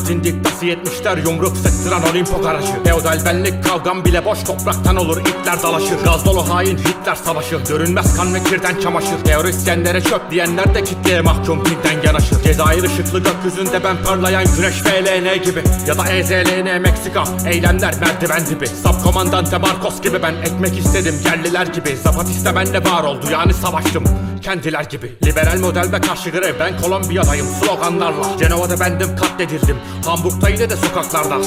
Kantin diktası yetmişler yumruk sıktıran Olimpo garajı Feodal benlik kavgam bile boş topraktan olur itler dalaşır. Gaz dolu hain Hitler savaşı. Görünmez kan ve kirden çamaşır. Teorisyenlere çöp diyenler de kitleye mahkum pinden yanaşır. Cezayir ışıklı gökyüzünde ben parlayan güneş FLN gibi. Ya da EZLN Meksika Eylemler merdiven dibi. Sap komandante Marcos gibi ben ekmek istedim yerliler gibi. Zapatista benle var oldu yani savaştım Kendiler gibi. Liberal model ve karşı grev ben Kolombiya'dayım sloganlarla. Cenova'da bendim katledildim. Hamburg'da yine de sokaklarda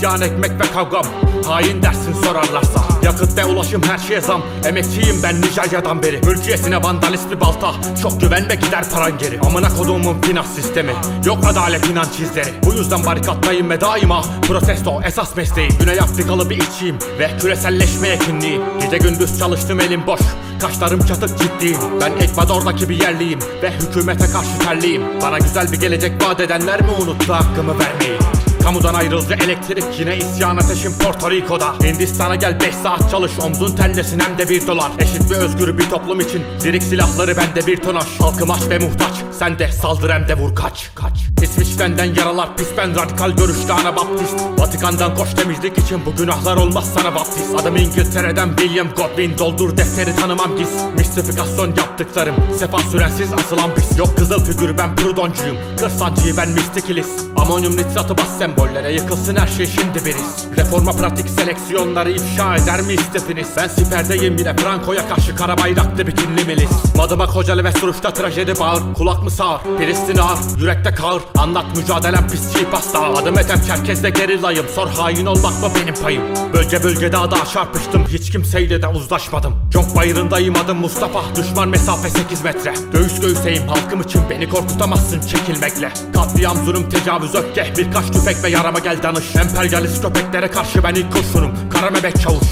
İsyan ekmek ve kavgam. Hain dersin sorarlarsa. Yakıt ve ulaşım her şeye zam. Emekçiyim ben Nijerya'dan beri. Mülkiyesine vandalist bir balta. Çok güvenme gider paran geri. Amına koduğumun finans sistemi. Yok adalet inanç izleri. Bu yüzden barikattayım ve daima Protesto esas mesleğim. Güney Afrikalı bir işçiyim Ve küreselleşmeye kinliyim. Gece gündüz çalıştım elim boş. Kaşlarım çatık ciddiyim. Ben Ekvador'daki bir yerliyim Ve hükümete karşı terliyim. Bana güzel bir gelecek vaat edenler mi unuttu hakkımı vermeyi Kamudan ayrıldı elektrik yine isyan ateşim Porto Rico'da. Hindistan'a gel 5 saat çalış omzun tellesin hem de bir dolar. Eşit ve özgür bir toplum için Dirik silahları bende bir tonaş. Halkım aç ve muhtaç sen de saldır hem de vur kaç. Kaç. İsviçre'den yaralar pis ben radikal görüşlü anabaptist Vatikan'dan koş temizlik için bu günahlar olmaz sana baptist. Adım İngiltere'den William Godwin doldur defteri tanımam giz Mistifikasyon yaptıklarım sefa sürensiz asılan biz. Yok kızıl figür ben prudoncuyum Kırsancıyı ben mistikilis Amonyum nitratı bas sembollere yıkılsın her şey şimdi biriz. Reforma pratik seleksiyonları ifşa eder mi istifiniz Ben siperdeyim yine Franco'ya karşı kara bayraklı bikinli milis Madıma kocalı ve suruşta trajedi bağır Kulak mı sağır? Filistin ağır Yürekte kağır. Anlat mücadelem pis çiğ pasta Adım Ethem Çerkez'de gerillayım. Sor hain olmak mı benim payım? Bölge bölge dağda çarpıştım. Hiç kimseyle de uzlaşmadım. Conk bayırındayım adım Mustafa. Düşman mesafe 8 metre. Göğüs göğüseyim halkım için Beni korkutamazsın çekilmekle. Katliam zulüm tecavüz öfke Birkaç tüfek ve yarama gel danış. Emperyalist köpeklere karşı ben ilk kurşunum. Kara bebek çavuş